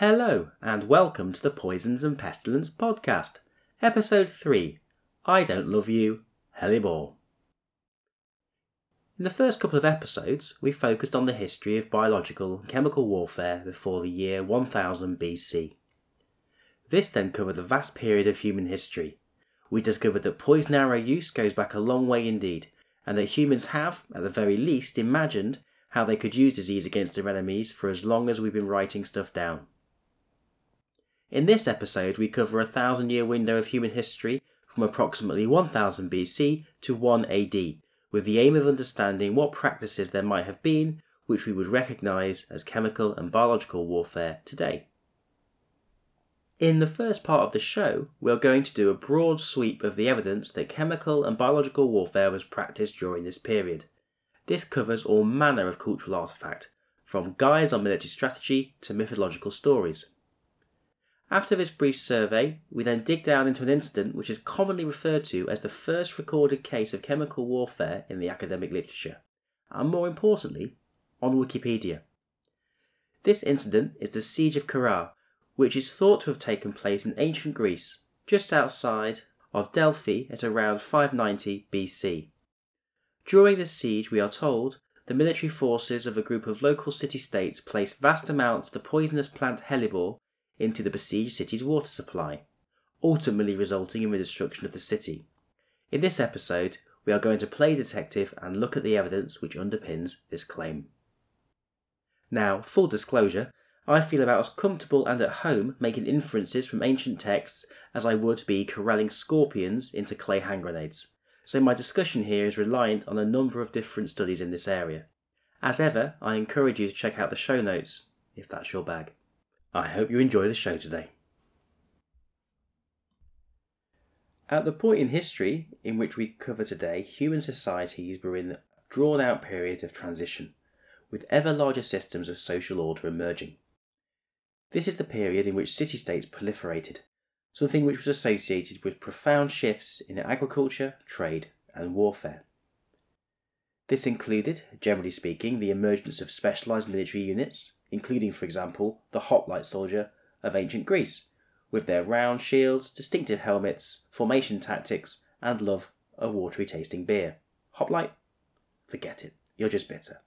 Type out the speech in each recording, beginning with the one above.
Hello, and welcome to the Poisons and Pestilence podcast, episode 3 I Don't Love You, Hellebore. In the first couple of episodes, we focused on the history of biological and chemical warfare before the year 1000 BC. This then covered the vast period of human history. We discovered that poison arrow use goes back a long way indeed, and that humans have, at the very least, imagined how they could use disease against their enemies for as long as we've been writing stuff down. In this episode, we cover a thousand year window of human history from approximately 1000 BC to 1 AD, with the aim of understanding what practices there might have been which we would recognise as chemical and biological warfare today. In the first part of the show, we are going to do a broad sweep of the evidence that chemical and biological warfare was practiced during this period. This covers all manner of cultural artifact, from guides on military strategy to mythological stories. After this brief survey, we then dig down into an incident which is commonly referred to as the first recorded case of chemical warfare in the academic literature, and more importantly, on Wikipedia. This incident is the Siege of Cirrha, which is thought to have taken place in ancient Greece, just outside of Delphi at around 590 BC. During this siege, we are told, the military forces of a group of local city states placed vast amounts of the poisonous plant hellebore into the besieged city's water supply, ultimately resulting in the destruction of the city. In this episode, we are going to play detective and look at the evidence which underpins this claim. Now, full disclosure, I feel about as comfortable and at home making inferences from ancient texts as I would be corralling scorpions into clay hand grenades, so my discussion here is reliant on a number of different studies in this area. As ever, I encourage you to check out the show notes, if that's your bag. I hope you enjoy the show today. At the point in history in which we cover today, human societies were in a drawn out period of transition, with ever larger systems of social order emerging. This is the period in which city states proliferated, something which was associated with profound shifts in agriculture, trade, and warfare. This included, generally speaking, the emergence of specialised military units, including, for example, the hoplite soldier of ancient Greece, with their round shields, distinctive helmets, formation tactics, and love of watery tasting beer. Hoplite? Forget it, you're just bitter.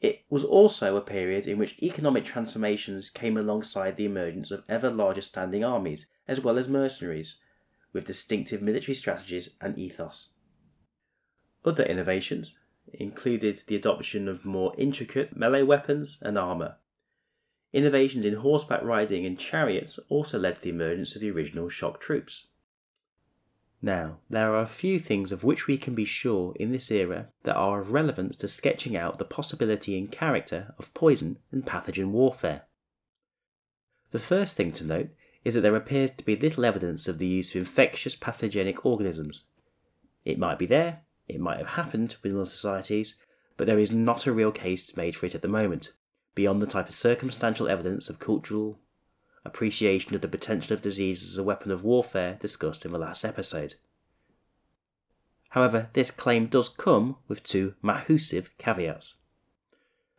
It was also a period in which economic transformations came alongside the emergence of ever larger standing armies, as well as mercenaries, with distinctive military strategies and ethos. Other innovations included the adoption of more intricate melee weapons and armour. Innovations in horseback riding and chariots also led to the emergence of the original shock troops. Now, there are a few things of which we can be sure in this era that are of relevance to sketching out the possibility and character of poison and pathogen warfare. The first thing to note is that there appears to be little evidence of the use of infectious pathogenic organisms. It might be there, it might have happened within the societies, but there is not a real case made for it at the moment, beyond the type of circumstantial evidence of cultural appreciation of the potential of disease as a weapon of warfare discussed in the last episode. However, this claim does come with two mahusive caveats.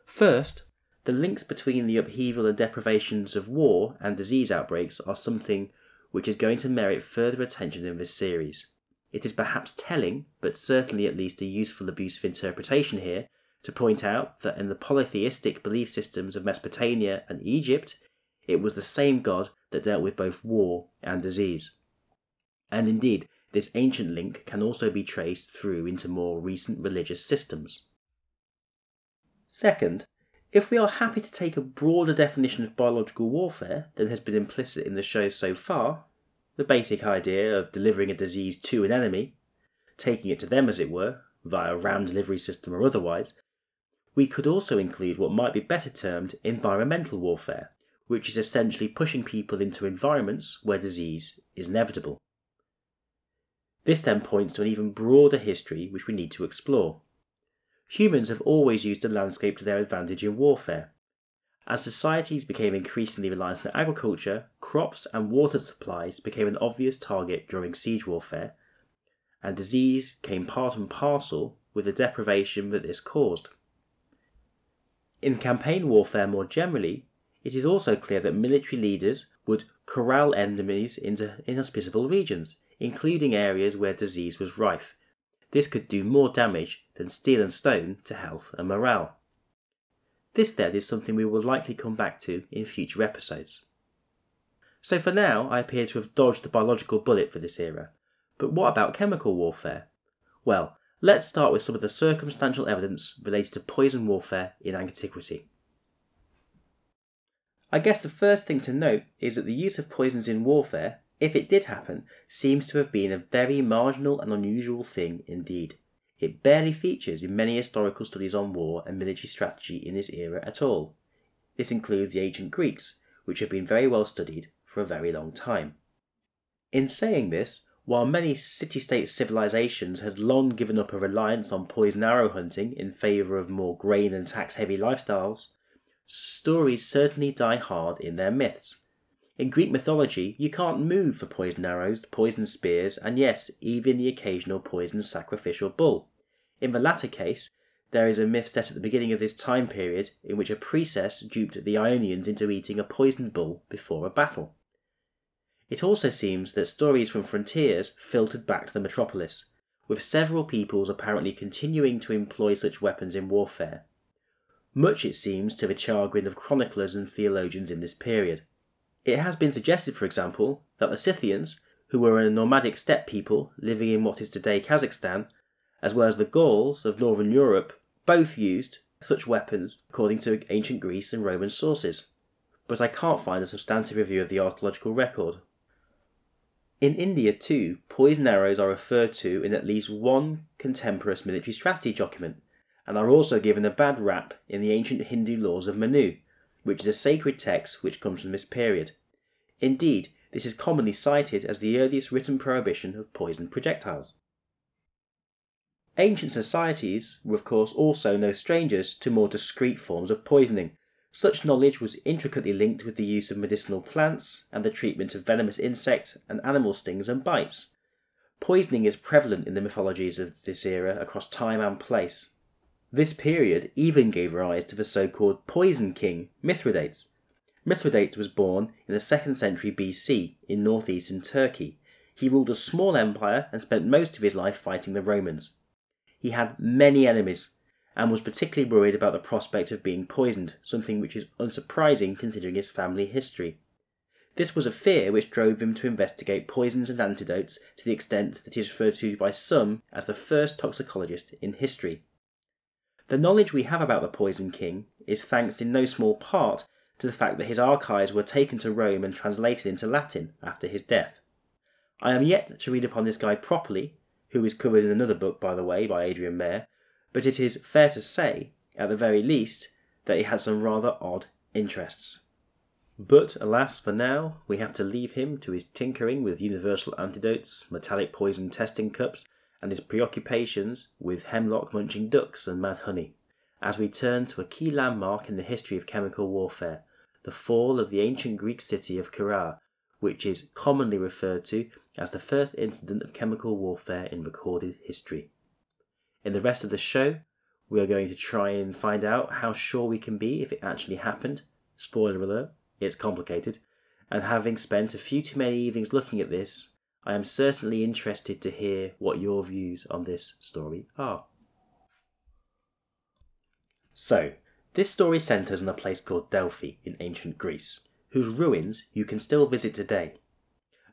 First, the links between the upheaval and deprivations of war and disease outbreaks are something which is going to merit further attention in this series. It is perhaps telling, but certainly at least a useful abuse of interpretation here, to point out that in the polytheistic belief systems of Mesopotamia and Egypt, it was the same god that dealt with both war and disease. And indeed, this ancient link can also be traced through into more recent religious systems. Second, if we are happy to take a broader definition of biological warfare than has been implicit in the show so far, the basic idea of delivering a disease to an enemy, taking it to them as it were, via a ram delivery system or otherwise, we could also include what might be better termed environmental warfare, which is essentially pushing people into environments where disease is inevitable. This then points to an even broader history which we need to explore. Humans have always used the landscape to their advantage in warfare, as societies became increasingly reliant on agriculture, crops and water supplies became an obvious target during siege warfare, and disease came part and parcel with the deprivation that this caused. In campaign warfare more generally, it is also clear that military leaders would corral enemies into inhospitable regions, including areas where disease was rife. This could do more damage than steel and stone to health and morale. This then is something we will likely come back to in future episodes. So for now, I appear to have dodged the biological bullet for this era. But what about chemical warfare? Well, let's start with some of the circumstantial evidence related to poison warfare in antiquity. I guess the first thing to note is that the use of poisons in warfare, if it did happen, seems to have been a very marginal and unusual thing indeed. It barely features in many historical studies on war and military strategy in this era at all. This includes the ancient Greeks, which have been very well studied for a very long time. In saying this, while many city state civilizations had long given up a reliance on poison arrow hunting in favour of more grain and tax heavy lifestyles, stories certainly die hard in their myths. In Greek mythology, you can't move for poison arrows, poison spears, and yes, even the occasional poisoned sacrificial bull. In the latter case, there is a myth set at the beginning of this time period in which a priestess duped the Ionians into eating a poisoned bull before a battle. It also seems that stories from frontiers filtered back to the metropolis, with several peoples apparently continuing to employ such weapons in warfare, much, it seems, to the chagrin of chroniclers and theologians in this period. It has been suggested, for example, that the Scythians, who were a nomadic steppe people living in what is today Kazakhstan, as well as the Gauls of northern Europe, both used such weapons according to ancient Greece and Roman sources. But I can't find a substantive review of the archaeological record. In India, too, poison arrows are referred to in at least one contemporary military strategy document, and are also given a bad rap in the ancient Hindu laws of Manu, which is a sacred text which comes from this period. Indeed, this is commonly cited as the earliest written prohibition of poisoned projectiles. Ancient societies were, of course, also no strangers to more discreet forms of poisoning. Such knowledge was intricately linked with the use of medicinal plants and the treatment of venomous insect and animal stings and bites. Poisoning is prevalent in the mythologies of this era across time and place. This period even gave rise to the so called Poison King, Mithridates. Mithridates was born in the 2nd century BC in northeastern Turkey. He ruled a small empire and spent most of his life fighting the Romans. He had many enemies and was particularly worried about the prospect of being poisoned, something which is unsurprising considering his family history. This was a fear which drove him to investigate poisons and antidotes to the extent that he is referred to by some as the first toxicologist in history. The knowledge we have about the Poison King is thanks in no small part to the fact that his archives were taken to Rome and translated into Latin after his death. I am yet to read upon this guy properly, who is covered in another book, by the way, by Adrienne Mayor, but it is fair to say, at the very least, that he had some rather odd interests. But alas, for now, we have to leave him to his tinkering with universal antidotes, metallic poison testing cups, and his preoccupations with hemlock munching ducks and mad honey, as we turn to a key landmark in the history of chemical warfare, the fall of the ancient Greek city of Cirrha, which is commonly referred to as the first incident of chemical warfare in recorded history. In the rest of the show, we are going to try and find out how sure we can be if it actually happened. Spoiler alert, it's complicated. And having spent a few too many evenings looking at this, I am certainly interested to hear what your views on this story are. So, this story centres on a place called Delphi in ancient Greece, whose ruins you can still visit today.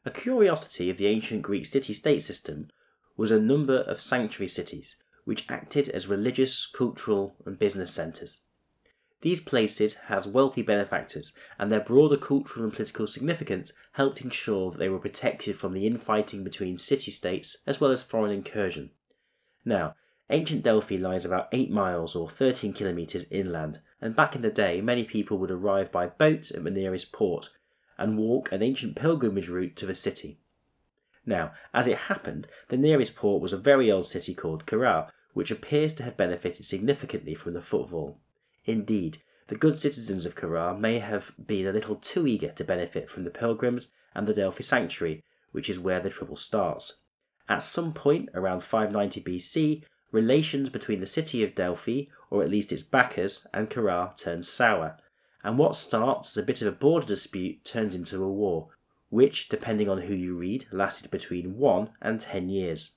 A curiosity of the ancient Greek city state system was a number of sanctuary cities which acted as religious, cultural, and business centres. These places has wealthy benefactors, and their broader cultural and political significance helped ensure that they were protected from the infighting between city states as well as foreign incursion. Now, ancient Delphi lies about 8 miles or 13 kilometres inland, and back in the day, many people would arrive by boat at the nearest port and walk an ancient pilgrimage route to the city. Now, as it happened, the nearest port was a very old city called Cirrha, which appears to have benefited significantly from the footfall. Indeed, the good citizens of Cirrha may have been a little too eager to benefit from the pilgrims and the Delphi sanctuary, which is where the trouble starts. At some point around 590 BC, relations between the city of Delphi, or at least its backers, and Cirrha turned sour, and what starts as a bit of a border dispute turns into a war, which, depending on who you read, lasted between 1 and 10 years.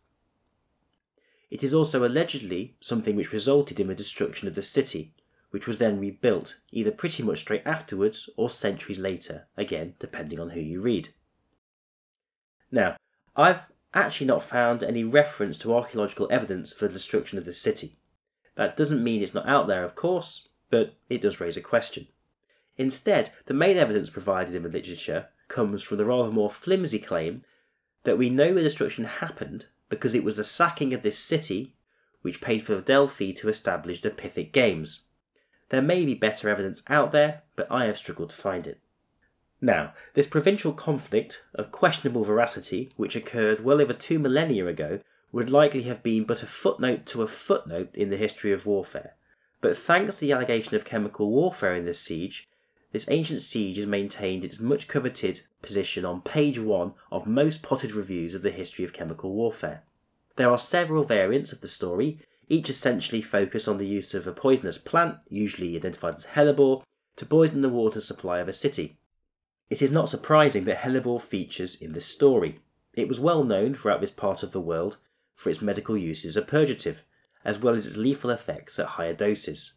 It is also allegedly something which resulted in the destruction of the city, which was then rebuilt, either pretty much straight afterwards or centuries later, again, depending on who you read. Now, I've actually not found any reference to archaeological evidence for the destruction of the city. That doesn't mean it's not out there, of course, but it does raise a question. Instead, the main evidence provided in the literature comes from the rather more flimsy claim that we know the destruction happened because it was the sacking of this city which paid for Delphi to establish the Pythic Games. There may be better evidence out there, but I have struggled to find it. Now, this provincial conflict of questionable veracity, which occurred well over two millennia ago, would likely have been but a footnote to a footnote in the history of warfare. But thanks to the allegation of chemical warfare in this siege, this ancient siege has maintained its much coveted position on page one of most potted reviews of the history of chemical warfare. There are several variants of the story, each essentially focus on the use of a poisonous plant, usually identified as hellebore, to poison the water supply of a city. It is not surprising that hellebore features in this story. It was well known throughout this part of the world for its medical use as a purgative, as well as its lethal effects at higher doses.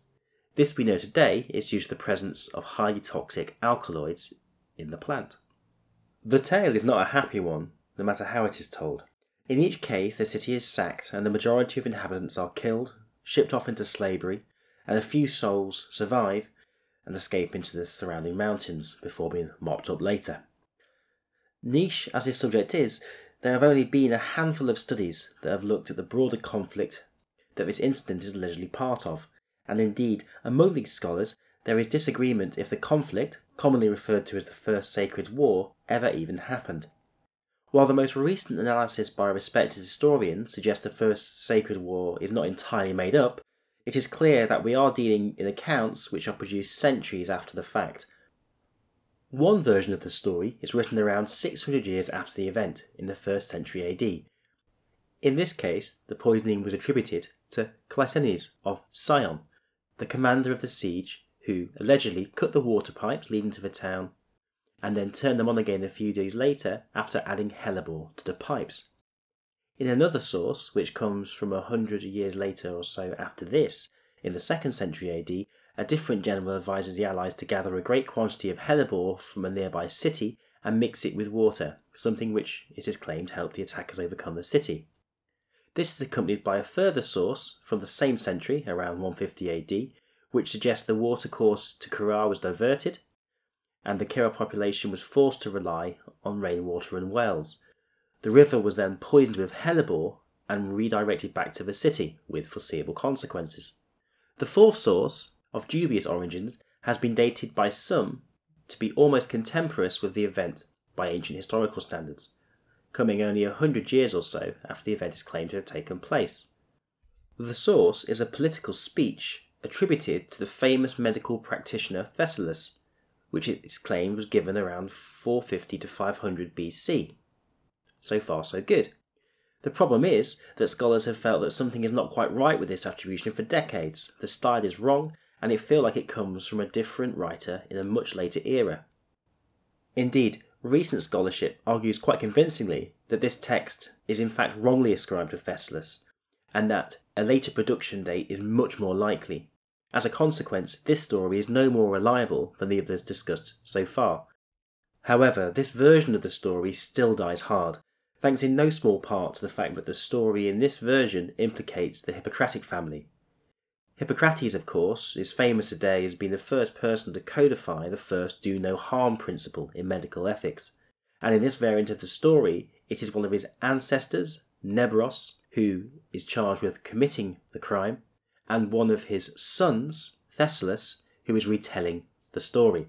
This we know today is due to the presence of highly toxic alkaloids in the plant. The tale is not a happy one, no matter how it is told. In each case, the city is sacked and the majority of inhabitants are killed, shipped off into slavery, and a few souls survive and escape into the surrounding mountains before being mopped up later. Niche as this subject is, there have only been a handful of studies that have looked at the broader conflict that this incident is allegedly part of, and indeed, among these scholars, there is disagreement if the conflict, commonly referred to as the First Sacred War, ever even happened. While the most recent analysis by a respected historian suggests the First Sacred War is not entirely made up, it is clear that we are dealing in accounts which are produced centuries after the fact. One version of the story is written around 600 years after the event, in the 1st century AD. In this case, the poisoning was attributed to Cleisthenes of Sicyon, the commander of the siege, who allegedly cut the water pipes leading to the town and then turned them on again a few days later after adding hellebore to the pipes. In another source, which comes from a hundred years later or so after this, in the second century AD, a different general advises the allies to gather a great quantity of hellebore from a nearby city and mix it with water, something which it is claimed helped the attackers overcome the city. This is accompanied by a further source from the same century, around 150 AD, which suggests the watercourse to Cirrha was diverted, and the Cirrha population was forced to rely on rainwater and wells. The river was then poisoned with hellebore and redirected back to the city, with foreseeable consequences. The fourth source, of dubious origins, has been dated by some to be almost contemporaneous with the event by ancient historical standards coming only a hundred years or so after the event is claimed to have taken place. The source is a political speech attributed to the famous medical practitioner Thessalus, which it is claimed was given around 450 to 500 BC. So far, so good. The problem is that scholars have felt that something is not quite right with this attribution for decades. The style is wrong, and it feels like it comes from a different writer in a much later era. Indeed, recent scholarship argues quite convincingly that this text is in fact wrongly ascribed to Thessalus, and that a later production date is much more likely. As a consequence, this story is no more reliable than the others discussed so far. However, this version of the story still dies hard, thanks in no small part to the fact that the story in this version implicates the Hippocratic family, Hippocrates, of course, is famous today as being the first person to codify the first do no harm principle in medical ethics. And in this variant of the story, it is one of his ancestors, Nebros, who is charged with committing the crime, and one of his sons, Thessalus, who is retelling the story.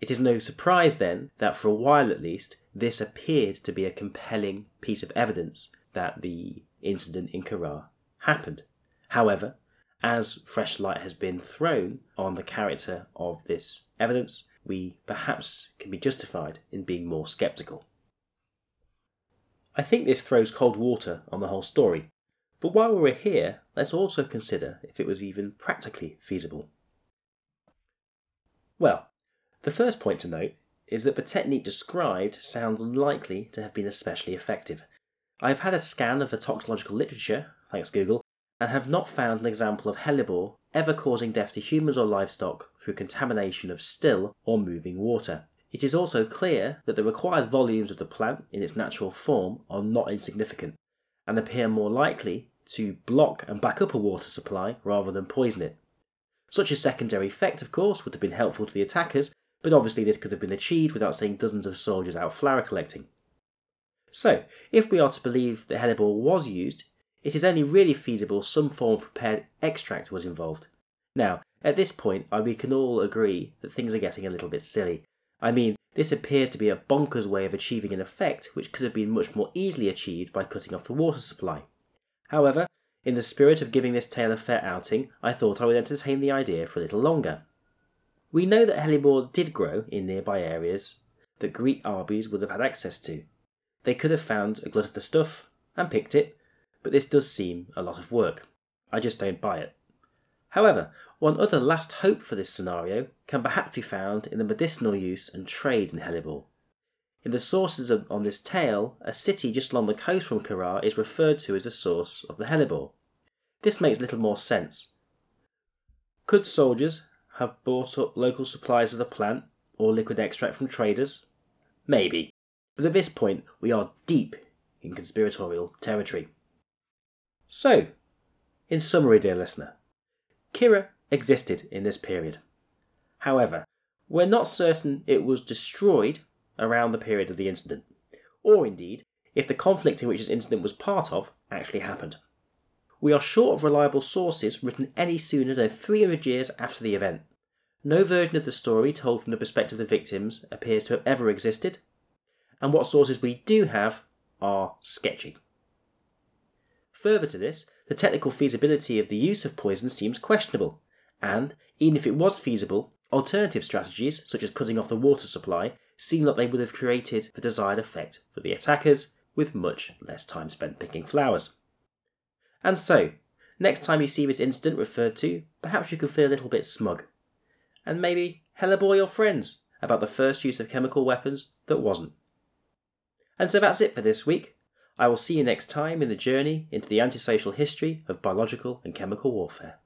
It is no surprise then that for a while at least, this appeared to be a compelling piece of evidence that the incident in Cirrha happened. However, as fresh light has been thrown on the character of this evidence, we perhaps can be justified in being more sceptical. I think this throws cold water on the whole story, but while we're here, let's also consider if it was even practically feasible. Well, the first point to note is that the technique described sounds unlikely to have been especially effective. I have had a scan of the toxicological literature, thanks Google, and have not found an example of hellebore ever causing death to humans or livestock through contamination of still or moving water. It is also clear that the required volumes of the plant in its natural form are not insignificant and appear more likely to block and back up a water supply rather than poison it. Such a secondary effect, of course, would have been helpful to the attackers, but obviously this could have been achieved without sending dozens of soldiers out flower collecting. So, if we are to believe that hellebore was used, it is only really feasible some form of prepared extract was involved. Now, at this point, we can all agree that things are getting a little bit silly. I mean, this appears to be a bonkers way of achieving an effect which could have been much more easily achieved by cutting off the water supply. However, in the spirit of giving this tale a fair outing, I thought I would entertain the idea for a little longer. We know that hellebore did grow in nearby areas that Greek Arbies would have had access to. They could have found a glut of the stuff and picked it, but this does seem a lot of work. I just don't buy it. However, one other last hope for this scenario can perhaps be found in the medicinal use and trade in hellebore. In the sources of, on this tale, a city just along the coast from Cirrha is referred to as the source of the hellebore. This makes little more sense. Could soldiers have bought up local supplies of the plant or liquid extract from traders? Maybe. But at this point, we are deep in conspiratorial territory. So, in summary, dear listener, Cirrha existed in this period. However, we're not certain it was destroyed around the period of the incident, or indeed if the conflict in which this incident was part of actually happened. We are short of reliable sources written any sooner than 300 years after the event. No version of the story told from the perspective of the victims appears to have ever existed, and what sources we do have are sketchy. Further to this, the technical feasibility of the use of poison seems questionable, and, even if it was feasible, alternative strategies, such as cutting off the water supply, seem like they would have created the desired effect for the attackers, with much less time spent picking flowers. And so, next time you see this incident referred to, perhaps you can feel a little bit smug. And maybe hellebore your friends about the first use of chemical weapons that wasn't. And so that's it for this week. I will see you next time in the journey into the antisocial history of biological and chemical warfare.